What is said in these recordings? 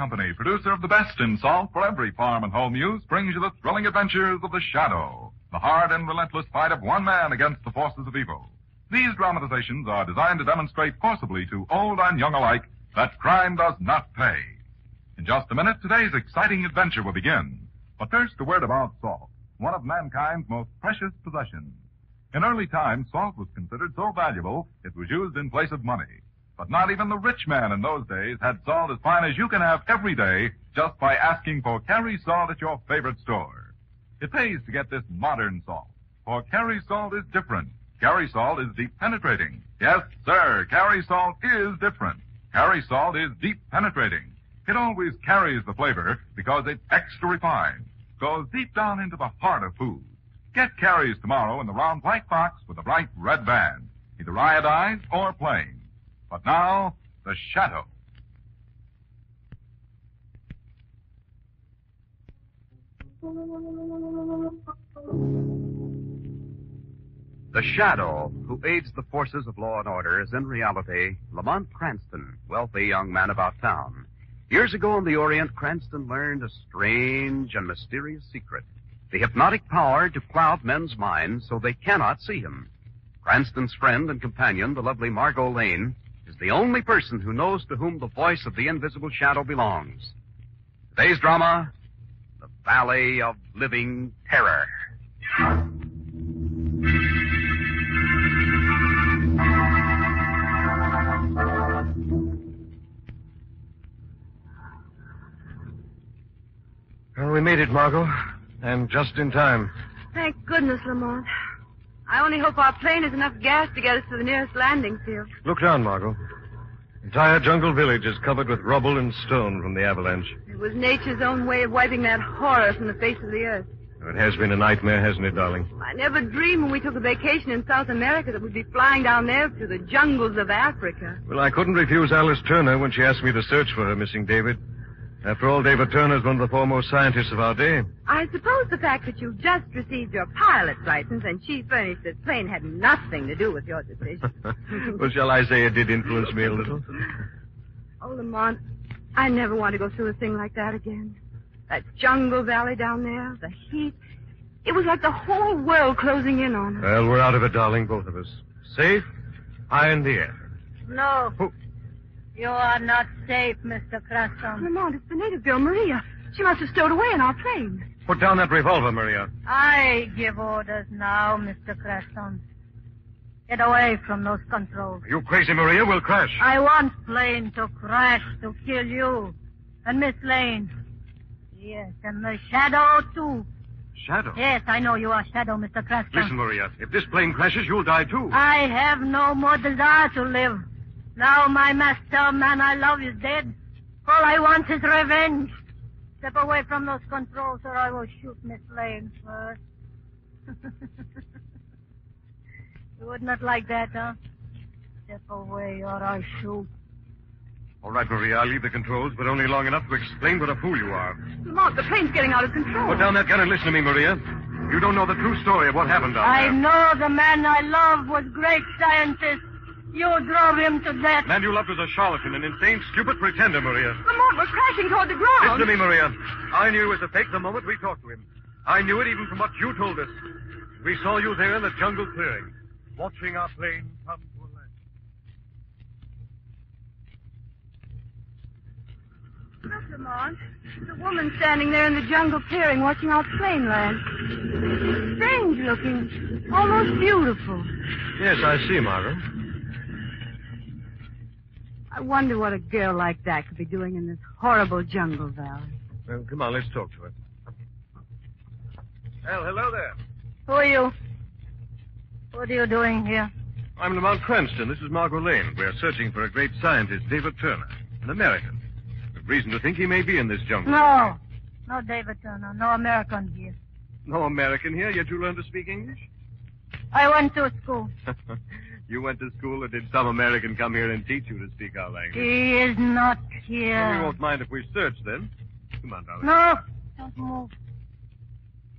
Company, producer of the best in salt for every farm and home use, brings you the thrilling adventures of the Shadow, the hard and relentless fight of one man against the forces of evil. These dramatizations are designed to demonstrate forcibly to old and young alike that crime does not pay. In just a minute, today's exciting adventure will begin. But first, a word about salt, one of mankind's most precious possessions. In early times, salt was considered so valuable it was used in place of money. But not even the rich man in those days had salt as fine as you can have every day just by asking for Carey salt at your favorite store. It pays to get this modern salt, for Carey salt is different. Carey salt is deep penetrating. Yes, sir, Carey salt is different. Carey salt is deep penetrating. It always carries the flavor because it's extra refined. Goes deep down into the heart of food. Get Carey's tomorrow in the round white box with a bright red band, either iodized or plain. But now, the shadow. The shadow who aids the forces of law and order is in reality Lamont Cranston, wealthy young man about town. Years ago in the Orient, Cranston learned a strange and mysterious secret. The hypnotic power to cloud men's minds so they cannot see him. Cranston's friend and companion, the lovely Margot Lane, the only person who knows to whom the voice of the invisible shadow belongs. Today's drama, The Valley of Living Terror. Well, we made it, Margot. And just in time. Thank goodness, Lamont. I only hope our plane has enough gas to get us to the nearest landing field. Look down, Margot. The entire jungle village is covered with rubble and stone from the avalanche. It was nature's own way of wiping that horror from the face of the earth. It has been a nightmare, hasn't it, darling? I never dreamed when we took a vacation in South America that we'd be flying down there to the jungles of Africa. Well, I couldn't refuse Alice Turner when she asked me to search for her missing David. After all, David Turner's one of the foremost scientists of our day. I suppose the fact that you've just received your pilot's license and she furnished this plane had nothing to do with your decision. well, shall I say it did influence me a little? oh, Lamont, I never want to go through a thing like that again. That jungle valley down there, the heat. It was like the whole world closing in on us. Well, we're out of it, darling, both of us. Safe, high in the air. No. Who? You are not safe, Mr. Cranston. Lamont, it's the native girl, Maria. She must have stowed away in our plane. Put down that revolver, Maria. I give orders now, Mr. Cranston. Get away from those controls. Are you crazy, Maria? We'll crash. I want plane to crash to kill you. And Miss Lane. Yes, and the shadow, too. Shadow? Yes, I know you are shadow, Mr. Cranston. Listen, Maria. If this plane crashes, you'll die, too. I have no more desire to live. Now my master, man I love, is dead. All I want is revenge. Step away from those controls or I will shoot Miss Lane first. you would not like that, huh? Step away or I shoot. All right, Maria, I'll leave the controls, but only long enough to explain what a fool you are. Lamont, the plane's getting out of control. Put down that gun and listen to me, Maria. You don't know the true story of what happened down I there. know the man I love was great scientist. You drove him to death. Man you loved was a charlatan, an insane, stupid pretender, Maria. Lamont, we're crashing toward the ground. Listen to me, Maria. I knew it was a fake the moment we talked to him. I knew it even from what you told us. We saw you there in the jungle clearing, watching our plane come to a land. Look, Lamont. There's a woman standing there in the jungle clearing watching our plane land. Strange looking. Almost beautiful. Yes, I see, Margot. I wonder what a girl like that could be doing in this horrible jungle valley. Well, come on, let's talk to her. Well, hello there. Who are you? What are you doing here? I'm Lamont Cranston. This is Margot Lane. We're searching for a great scientist, David Turner, an American. We've reason to think he may be in this jungle. No. No David Turner. No American here. No American here, yet you learned to speak English? I went to school. you went to school, or did some American come here and teach you to speak our language? He is not Well, here. we won't mind if we search then. Come on, darling. No. Don't move.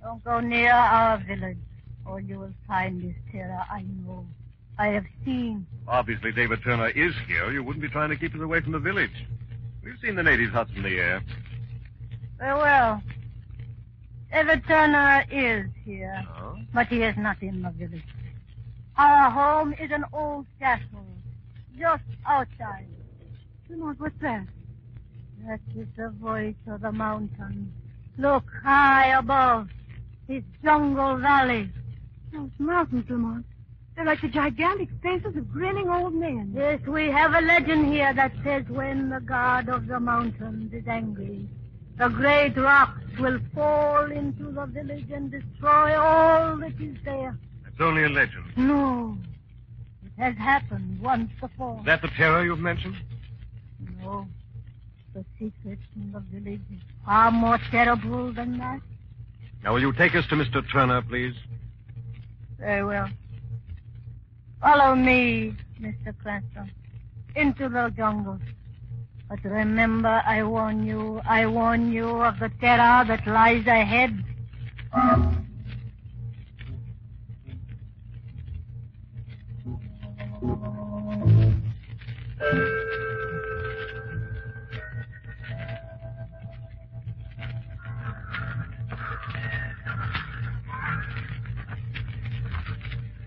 Don't go near our village, or you will find this terror I know. I have seen. Obviously, David Turner is here. You wouldn't be trying to keep us away from the village. We've seen the natives' huts in the air. Very well. David Turner is here, Oh? but he is not in the village. Our home is an old castle, just outside. Lamont, what's that? That is the voice of the mountain. Look high above. It's Jungle Valley. Those mountains, Lamont. They're like the gigantic faces of grinning old men. Yes, we have a legend here that says when the god of the mountains is angry, the great rocks will fall into the village and destroy all that is there. It's only a legend. No. It has happened once before. Is that the terror you've mentioned? No. The secret in the village is far more terrible than that. Now, will you take us to Mr. Turner, please? Very well. Follow me, Mr. Cranston, into the jungle. But remember, I warn you, I warn you of the terror that lies ahead.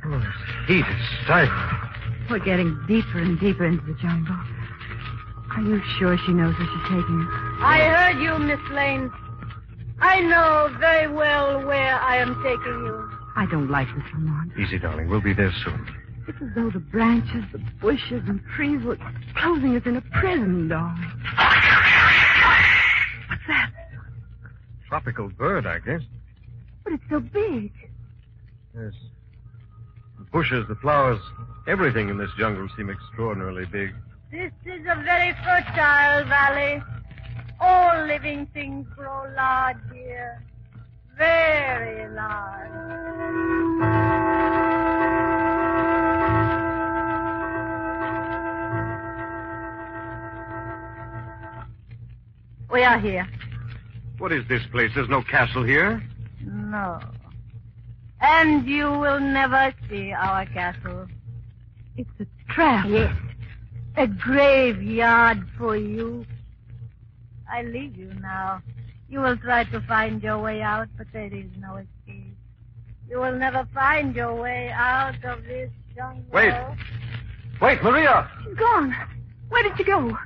Oh, this heat is stifling. We're getting deeper and deeper into the jungle. Are you sure she knows where she's taking us? I heard you, Miss Lane. I know very well where I am taking you. I don't like this, Lamont. Easy, darling. We'll be there soon. It's as though the branches, the bushes, and trees were closing us in a prison, darling. What's that? Tropical bird, I guess. But it's so big. Yes. The bushes, the flowers, everything in this jungle seem extraordinarily big. This is a very fertile valley. All living things grow large here. Very large. We are here. What is this place? There's no castle here. No. And you will never see our castle. It's a trap. Yes. A graveyard for you. I leave you now. You will try to find your way out, but there is no escape. You will never find your way out of this jungle. Wait. Wait, Maria! She's gone. Where did she go?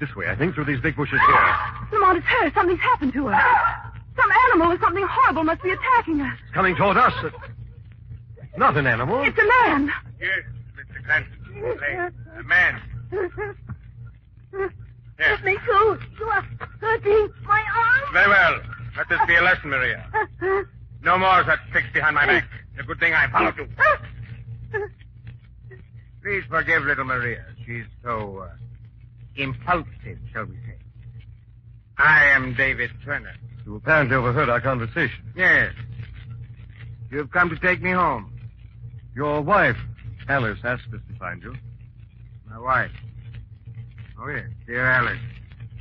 This way, I think, through these big bushes here. Lamont, it's her. Something's happened to her. Some animal or something horrible must be attacking us. It's coming toward us. Not an animal. It's a man. Yes, Mr. Cranston. A man. Yes. Let me go. You are hurting my arm. Very well. Let this be a lesson, Maria. No more of that tricks behind my back. It's a good thing I followed you. Please forgive little Maria. She's so uh, impulsive, shall we say. I am David Turner. You apparently overheard our conversation. Yes. You've come to take me home. Your wife, Alice, asked us to find you. My wife. Oh, yes. Dear Alice.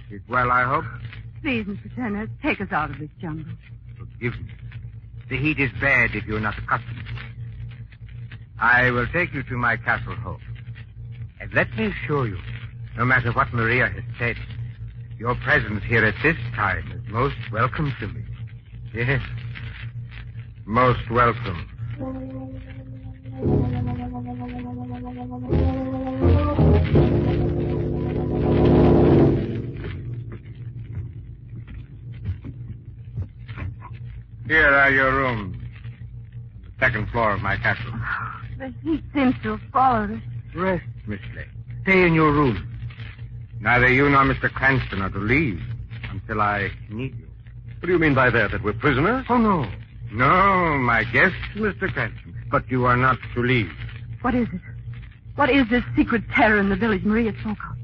She's well, I hope. Please, Mr. Turner, take us out of this jungle. Forgive me. The heat is bad if you're not accustomed to it. I will take you to my castle home. And let me assure you, no matter what Maria has said, your presence here at this time is most welcome to me. Yes, most welcome. Here are your rooms. The second floor of my castle. The heat seems to have followed us. Rest, Miss Lane. Stay in your room. Neither you nor Mr. Cranston are to leave until I need you. What do you mean by that? That we're prisoners? Oh, no. No, my guest, Mr. Cranston. But you are not to leave. What is it? What is this secret terror in the village Maria spoke of?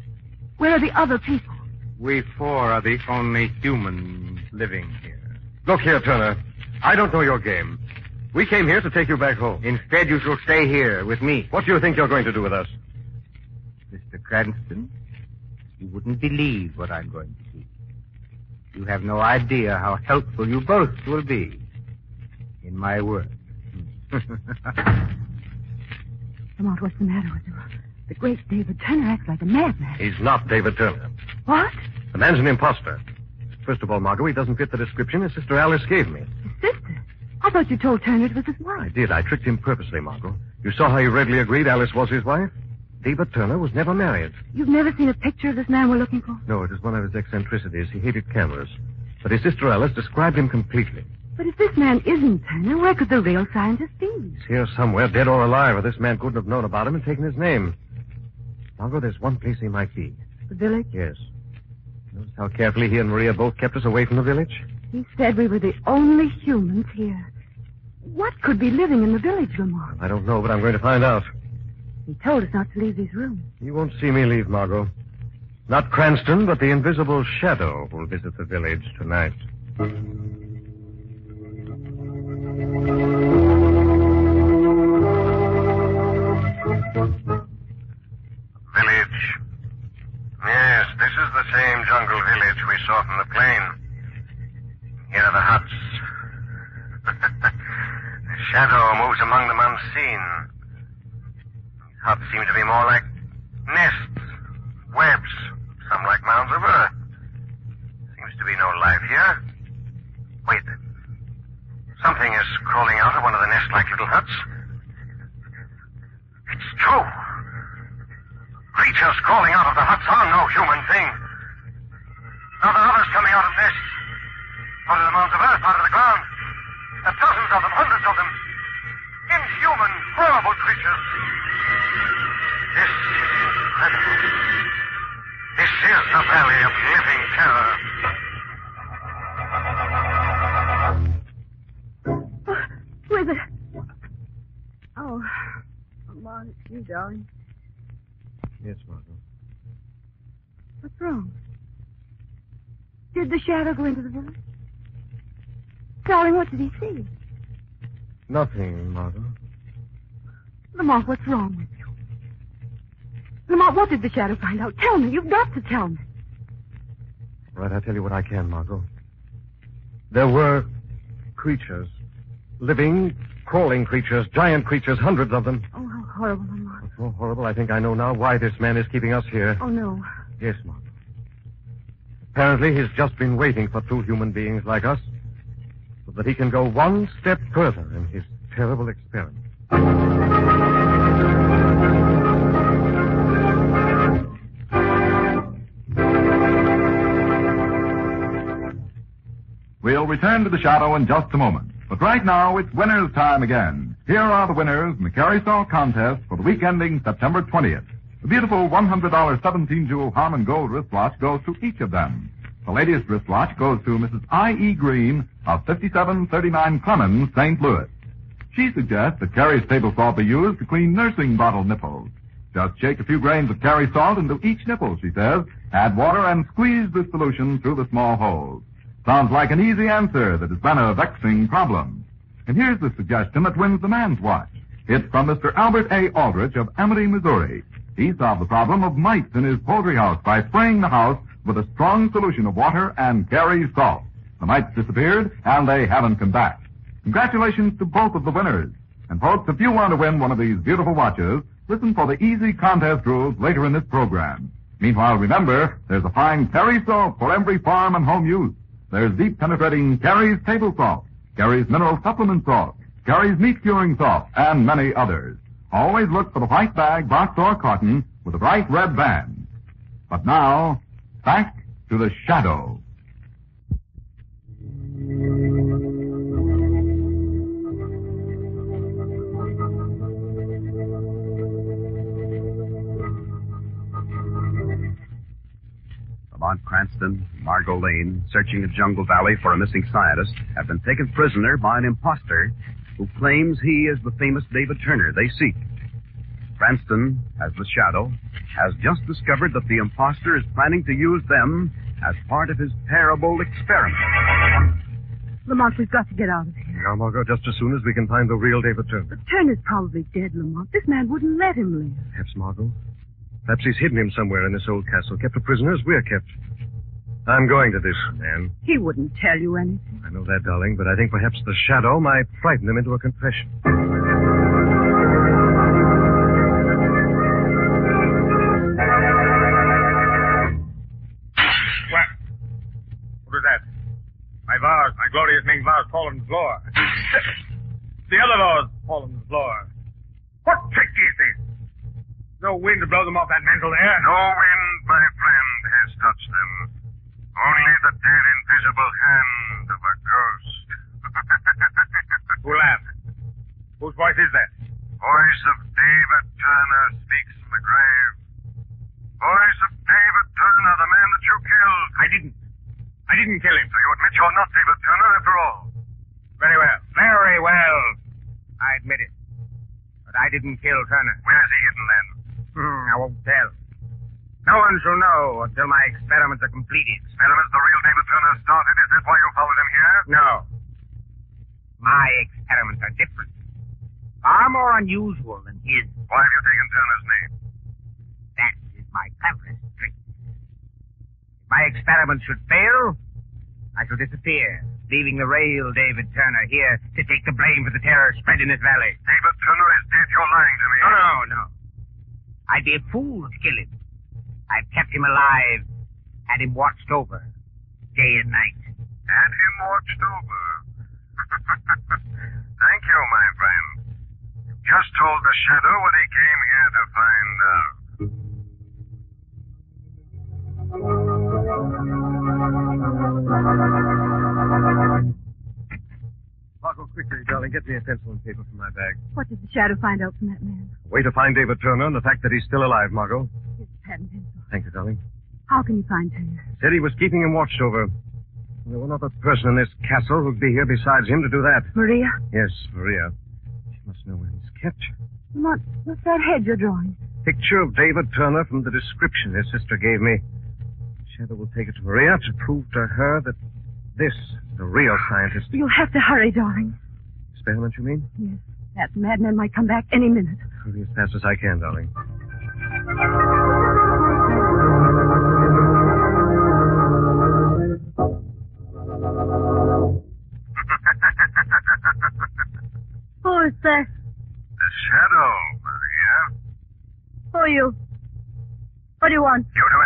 Where are the other people? We four are the only humans living here. Look here, Turner. I don't know your game. We came here to take you back home. Instead, you shall stay here with me. What do you think you're going to do with us? Mr. Cranston, you wouldn't believe what I'm going to do. You have no idea how helpful you both will be in my work. Lamont, what's the matter with you? The great David Turner acts like a madman. He's not David Turner. What? The man's an impostor. First of all, Margot, he doesn't fit the description his sister Alice gave me. His sister? I thought you told Turner it was his wife. I did. I tricked him purposely, Margot. You saw how he readily agreed Alice was his wife? David Turner was never married. You've never seen a picture of this man we're looking for? No, it is one of his eccentricities. He hated cameras. But his sister Alice described him completely. But if this man isn't Turner, where could the real scientist be? He's here somewhere, dead or alive, or this man couldn't have known about him and taken his name. Margot, there's one place he might be. The village? Yes. Notice how carefully he and Maria both kept us away from the village? He said we were the only humans here. What could be living in the village, Lamont? I don't know, but I'm going to find out. He told us not to leave these rooms. You won't see me leave, Margot. Not Cranston, but the invisible shadow will visit the village tonight. Village. Yes, this is the same jungle village we saw from the plane. Here are the huts. the shadow moves among them unseen. Huts seem to be more like nests, webs, some like mounds of earth. Seems to be no life here. Wait. Something is crawling out of one of the nest-like little huts. It's true. Creatures crawling out of the huts are no human thing. Now there are others coming out of nests. Out of the mounds of earth, out of the ground. There are dozens of them, hundreds of them. Inhuman, horrible creatures. This is incredible. This is the Valley of Living Terror. Who is it? Oh, Lamont, it's you, darling. Yes, Margot. What's wrong? Did the shadow go into the village? Darling, what did he see? Nothing, Margot. Lamont, what's wrong with you? Lamont, what did the shadow find out? Tell me. You've got to tell me. All right, I'll tell you what I can, Margot. There were creatures. Living, crawling creatures, giant creatures, hundreds of them. Oh, how horrible, Lamont. So horrible, I think I know now why this man is keeping us here. Oh, no. Yes, Margot. Apparently, he's just been waiting for two human beings like us so that he can go one step further in his terrible experiment. We'll return to the shadow in just a moment. But right now, it's winner's time again. Here are the winners in the Carey Stall contest for the week ending September 20th. The beautiful $100 17 jewel Harmon Gold wristwatch goes to each of them. The latest wristwatch goes to Mrs. I.E. Green of 5739 Clemens, St. Louis. She suggests that Carey's table salt be used to clean nursing bottle nipples. Just shake a few grains of Carey salt into each nipple, she says. Add water and squeeze the solution through the small holes. Sounds like an easy answer that has been a vexing problem. And here's the suggestion that wins the man's watch. It's from Mr. Albert A. Aldrich of Amity, Missouri. He solved the problem of mites in his poultry house by spraying the house with a strong solution of water and Carey salt. The mites disappeared, and they haven't come back. Congratulations to both of the winners. And folks, if you want to win one of these beautiful watches, Listen for the easy contest rules later in this program. Meanwhile, remember, there's a fine Carey soap for every farm and home use. There's deep penetrating Carey's table salt, Carey's mineral supplement salt, Carey's meat curing salt, and many others. Always look for the white bag, box, or carton with a bright red band. But now, back to the shadow. Cranston, Lane, searching a jungle valley for a missing scientist, have been taken prisoner by an impostor who claims he is the famous David Turner they seek. Cranston, as the Shadow, has just discovered that the impostor is planning to use them as part of his terrible experiment. Lamont, we've got to get out of here. Now, Margot, just as soon as we can find the real David Turner. But Turner's probably dead, Lamont. This man wouldn't let him live. Perhaps, Margot. Perhaps he's hidden him somewhere in this old castle, kept a prisoner as we're kept. I'm going to this man. He wouldn't tell you anything. I know that, darling, but I think perhaps the shadow might frighten him into a confession. What? What is that? My vase, my glorious Ming vase, fallen to the floor. the other vase fallen to the floor. What trick is this? No wind to blow them off that mantle there. No wind, my friend, has touched them. Only the dead invisible hand of a ghost. Who laughed? Whose voice is that? Voice of David Turner speaks from the grave. Voice of David Turner, the man that you killed. I didn't. I didn't kill him. So you admit you're not David Turner after all? Very well. Very well. I admit it. But I didn't kill Turner. Where's he hidden then? Hmm, I won't tell. No one shall know until my experiments are completed. Experiments the real David Turner started? Is that why you followed him here? No. My experiments are different. Far more unusual than his. Why have you taken Turner's name? That is my cleverest trick. If my experiments should fail, I shall disappear, leaving the real David Turner here to take the blame for the terror spread in this valley. David Turner is dead. You're lying to me. No, no, no. I'd be a fool to kill him. I've kept him alive, had him watched over, day and night. Had him watched over. Thank you, my friend. You just told the Shadow what he came here to find out. Margot, quickly, darling, get me a pencil and paper from my bag. What did the shadow find out from that man? A way to find David Turner and the fact that he's still alive, Margot. His patent pencil. Thank you, darling. How can you find Turner? Said he was keeping him watched over. There were not a person in this castle who'd be here besides him to do that. Maria? Yes, Maria. She must know where he's kept. Lamont, what's that head you're drawing? Picture of David Turner from the description his sister gave me. Shadow will take it to Maria to prove to her that this is the real scientist. You'll have to hurry, darling. Experiment, you mean? Yes. That madman might come back any minute. Hurry as fast as I can, darling.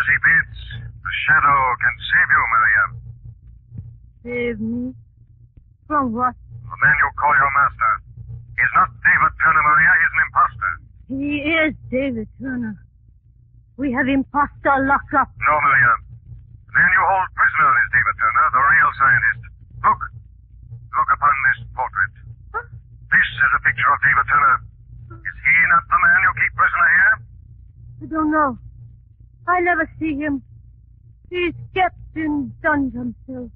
He bids. The Shadow can save you, Maria. Save me? From what? The man you call your master He's not David Turner, Maria. He's an impostor. He is David Turner. We have impostor locked up. No, Maria. The man you hold prisoner is David Turner, the real scientist. Look. Look upon this portrait. This is a picture of David Turner. Is he not the man you keep prisoner here? I don't know. I never see him. He's kept in dungeon cell.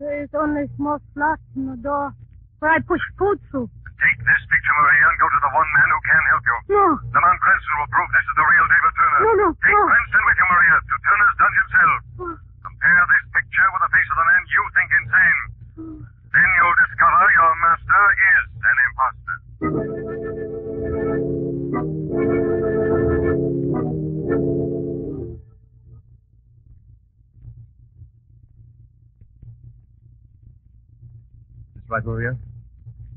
There is only a small slot in the door where I push food through. Take this picture, Maria, and go to the one man who can help you. No. Lamont Cranston will prove this is the real David Turner. No, no, Take no. Cranston with you, Maria, to Turner's dungeon cell. Compare this picture with the face of the man you think insane. Then you'll discover your master is an impostor. Right, Maria.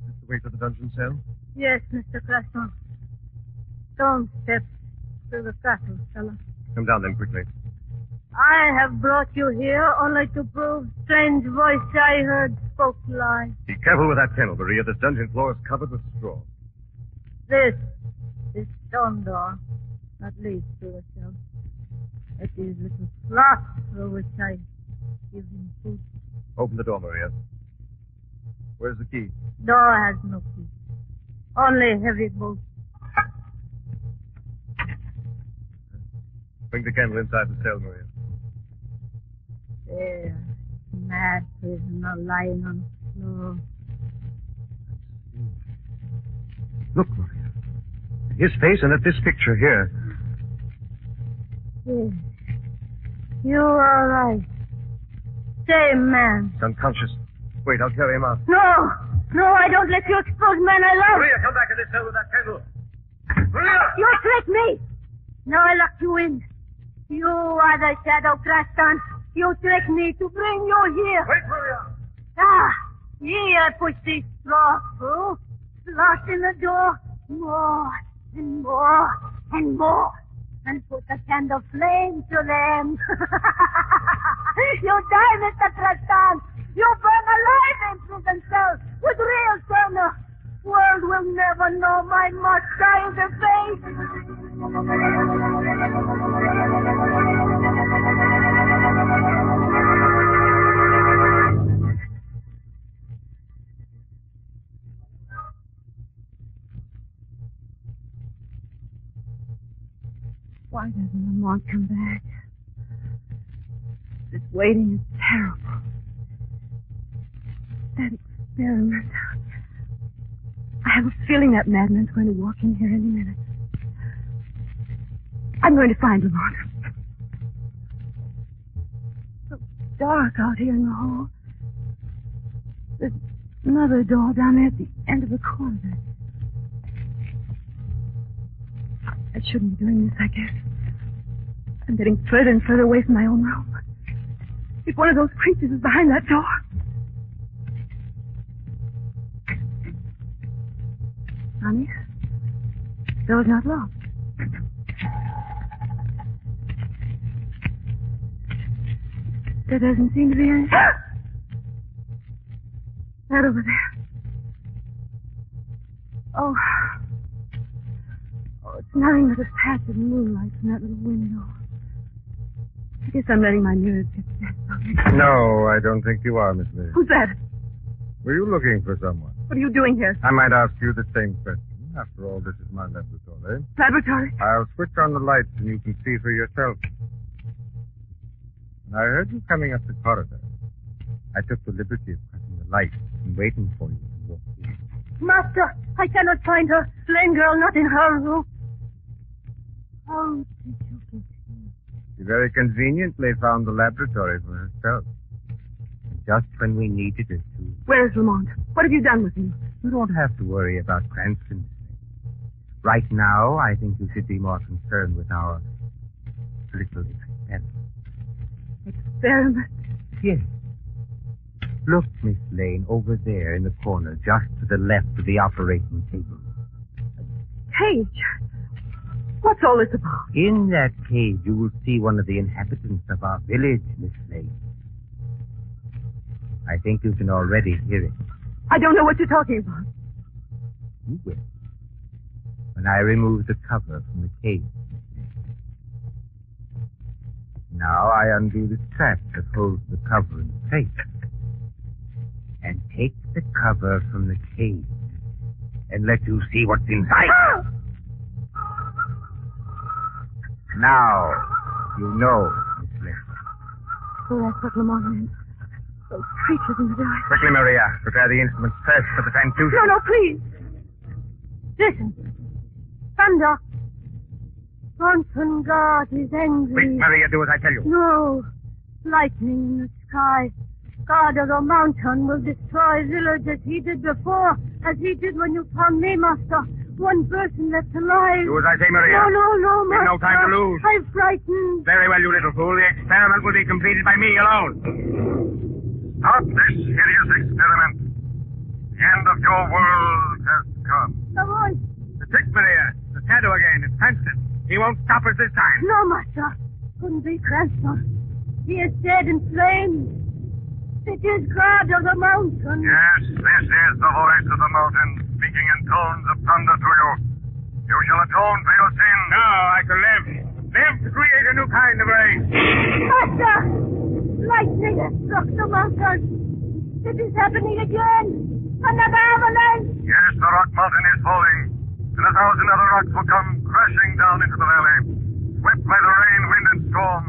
That's the way to the dungeon cell. Yes, Mr. Cranston. Don't step to the cattle, fella. Come down then quickly. I have brought you here only to prove strange voice I heard spoke lie. Be careful with that kennel, Maria. This dungeon floor is covered with straw. This is stone door that leads to the cell. It is little slot through which I give him food. Open the door, Maria. Where's the key? Door has no key. Only heavy bolt. Bring the candle inside the cell, Maria. There, mad prisoner lying on the floor. Look, Maria. His face and at this picture here. Yes. You are right. Same man. He's unconscious. Wait, I'll carry him out. No! No, I don't let you expose man I love. Maria, come back in this cell with that candle. Maria! You tricked me! Now I locked you in. You are the shadow, Cranston. You tricked me to bring you here. Wait, Maria! Ah, here I push this straw through. In the door. More and more and more. And put the candle flame to them. you die, Mr. Cranston. You burn alive in prison cell with real Turner. World will never know my much the face. Why doesn't Lamont come back? This waiting is terrible. That experiment. I have a feeling that madman's going to walk in here any minute. I'm going to find Lamont. So dark out here in the hall. There's another door down there at the end of the corridor. I shouldn't be doing this, I guess. I'm getting further and further away from my own room. If one of those creatures is behind that door. Honey, door's not locked. There doesn't seem to be any. That over there. Oh. Oh, it's nothing but a patch of moonlight from that little window. I guess I'm letting my nerves get the best of me. No, I don't think you are, Miss Lee. Who's that? Were you looking for someone? What are you doing here? I might ask you the same question. After all, this is my laboratory. Laboratory? I'll switch on the lights and you can see for yourself. When I heard you coming up the corridor. I took the liberty of cutting the lights and waiting for you to walk in. Master, I cannot find her. Lane girl not in her room. How did you get here? She very conveniently found the laboratory for herself. Just when we needed it to. Where's Lamont? What have you done with him? You don't have to worry about Cranston. Right now, I think you should be more concerned with our little experiment. Experiment? Yes. Look, Miss Lane, over there in the corner, just to the left of the operating table. Cage. What's all this about? In that cage, you will see one of the inhabitants of our village, Miss Lane. I think you can already hear it. I don't know what you're talking about. You will. When I remove the cover from the cage. Now I undo the strap that holds the cover in place. And take the cover from the cage. And let you see what's inside. now, you know, Miss Lane. So oh, that's what Lamont meant. Those creatures in the village. Quickly, Maria. Prepare the instruments first for the transfusion. No, no, please. Listen. Thunder. Bronson God is angry. Quick, Maria, do as I tell you. No. Lightning in the sky. God of the mountain will destroy village as he did before, as he did when you found me, Master. One person left alive. Do as I say, Maria. No, no, no, We've Master. no time to lose. I'm frightened. Very well, you little fool. The experiment will be completed by me alone. Stop this hideous experiment. The end of your world has come. The voice. The trick, Maria. The shadow again. It's Cranston. He won't stop us this time. No, master. Couldn't be Cranston. He is dead in flames. It is God of the mountain. Yes, this is the voice of the mountain speaking in tones of thunder to you. You shall atone for your sin. No, I can live. Live to create a new kind of race. Master! Lightning has struck the mountain. It is happening again. Another avalanche. Yes, the rock mountain is falling, and a thousand other rocks will come crashing down into the valley, swept by the rain, wind, and storm,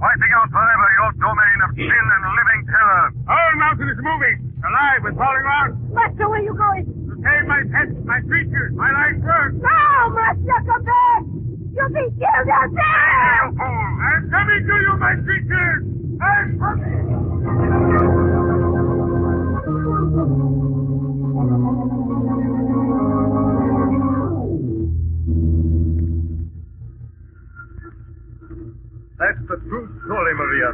wiping out forever your domain of sin and living terror. Our mountain is moving, alive with falling rocks. Master, where are you going? To save my pets, my creatures, my life's work. No, Master, come back! You'll be killed out there! I'm coming to you, my creatures. I'm coming. That's the true story, Maria.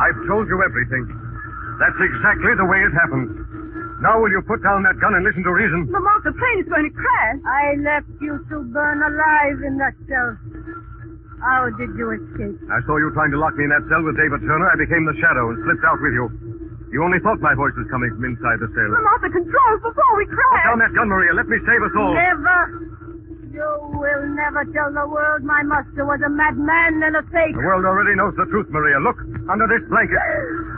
I've told you everything. That's exactly the way it happened. Now will you put down that gun and listen to reason? Lamont, the plane is going to crash. I left you to burn alive in that cell. How did you escape? I saw you trying to lock me in that cell with David Turner. I became the shadow and slipped out with you. You only thought my voice was coming from inside the cell. Lamont, the controls before we crash. Put crash. down that gun, Maria. Let me save us all. Never. You will never tell the world my master was a madman and a fake. The world already knows the truth, Maria. Look, under this blanket.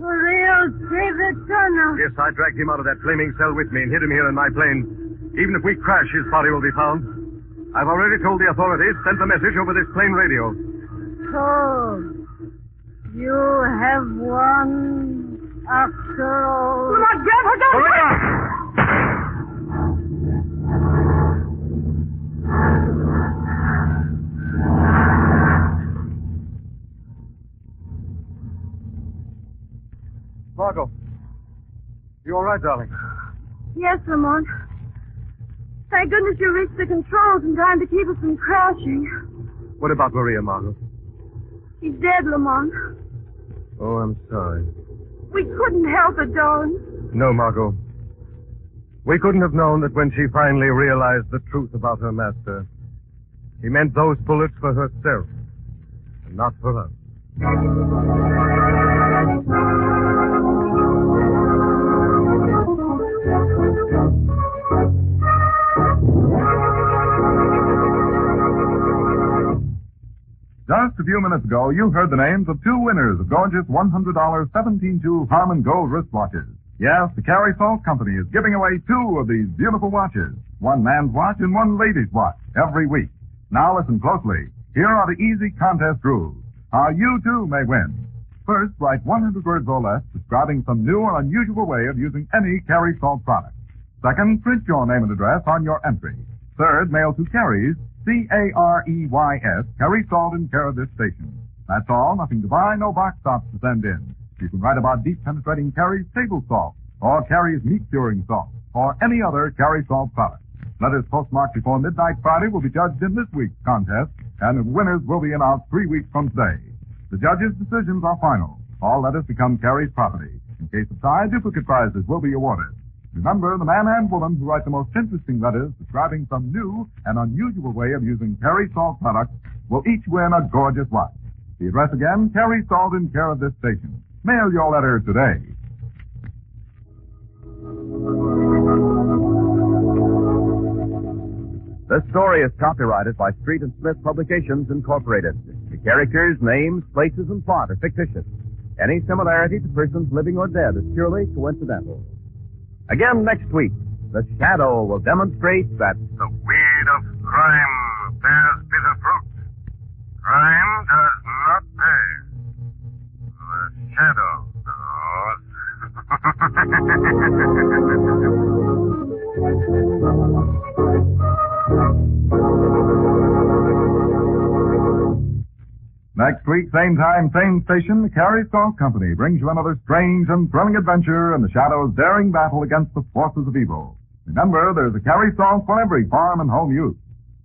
The real David Turner. Yes, I dragged him out of that flaming cell with me and hid him here in my plane. Even if we crash, his body will be found. I've already told the authorities, sent the message over this plane radio. So, you have won after all. Lamont, grab her gun. Maria! You all right, darling? Yes, Lamont. Thank goodness you reached the controls in time to keep us from crashing. What about Maria, Margot? He's dead, Lamont. Oh, I'm sorry. We couldn't help it, Dolan. No, Margot. We couldn't have known that when she finally realized the truth about her master, he meant those bullets for herself, and not for us. Just a few minutes ago, you heard the names of two winners of gorgeous $100 17-jewel Harmon Gold wristwatches. Yes, the Carey Salt Company is giving away two of these beautiful watches. One man's watch and one lady's watch every week. Now listen closely. Here are the easy contest rules. How you too may win. First, write 100 words or less describing some new or unusual way of using any Carey Salt product. Second, print your name and address on your entry. Third, mail to Carey's, C-A-R-E-Y-S, Carey Salt in care of this station. That's all. Nothing to buy, no box tops to send in. You can write about deep penetrating Carey's table salt, or Carey's meat curing salt, or any other Carey Salt product. Letters postmarked before midnight Friday will be judged in this week's contest, and the winners will be announced three weeks from today. The judges' decisions are final. All letters become Carey's property. In case of tie, duplicate prizes will be awarded. Remember, the man and woman who write the most interesting letters describing some new and unusual way of using Carey Salt products will each win a gorgeous watch. The address again, Carey Salt in care of this station. Mail your letter today. This story is copyrighted by Street and Smith Publications Incorporated. The characters, names, places, and plot are fictitious. Any similarity to persons living or dead is purely coincidental. Again next week, the shadow will demonstrate that The weed of crime bears bitter fruit. Crime does not pay. The shadow Next week, same time, same station, the Carey Salt Company brings you another strange and thrilling adventure in the Shadow's daring battle against the forces of evil. Remember, there's a Carey Salt for every farm and home use.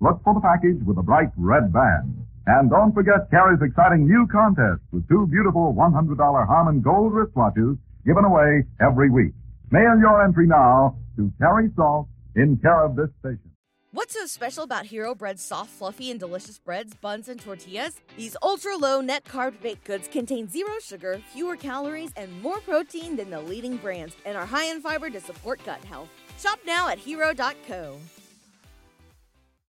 Look for the package with a bright red band. And don't forget Carey's exciting new contest with two beautiful $100 Harmon Gold wristwatches given away every week. Mail your entry now to Carey Salt in care of this station. What's so special about Hero Bread's soft, fluffy, and delicious breads, buns, and tortillas? These ultra low net carb baked goods contain zero sugar, fewer calories, and more protein than the leading brands, and are high in fiber to support gut health. Shop now at hero.co.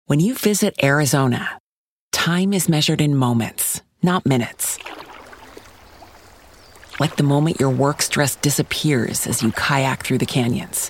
When you visit Arizona, time is measured in moments, not minutes. Like the moment your work stress disappears as you kayak through the canyons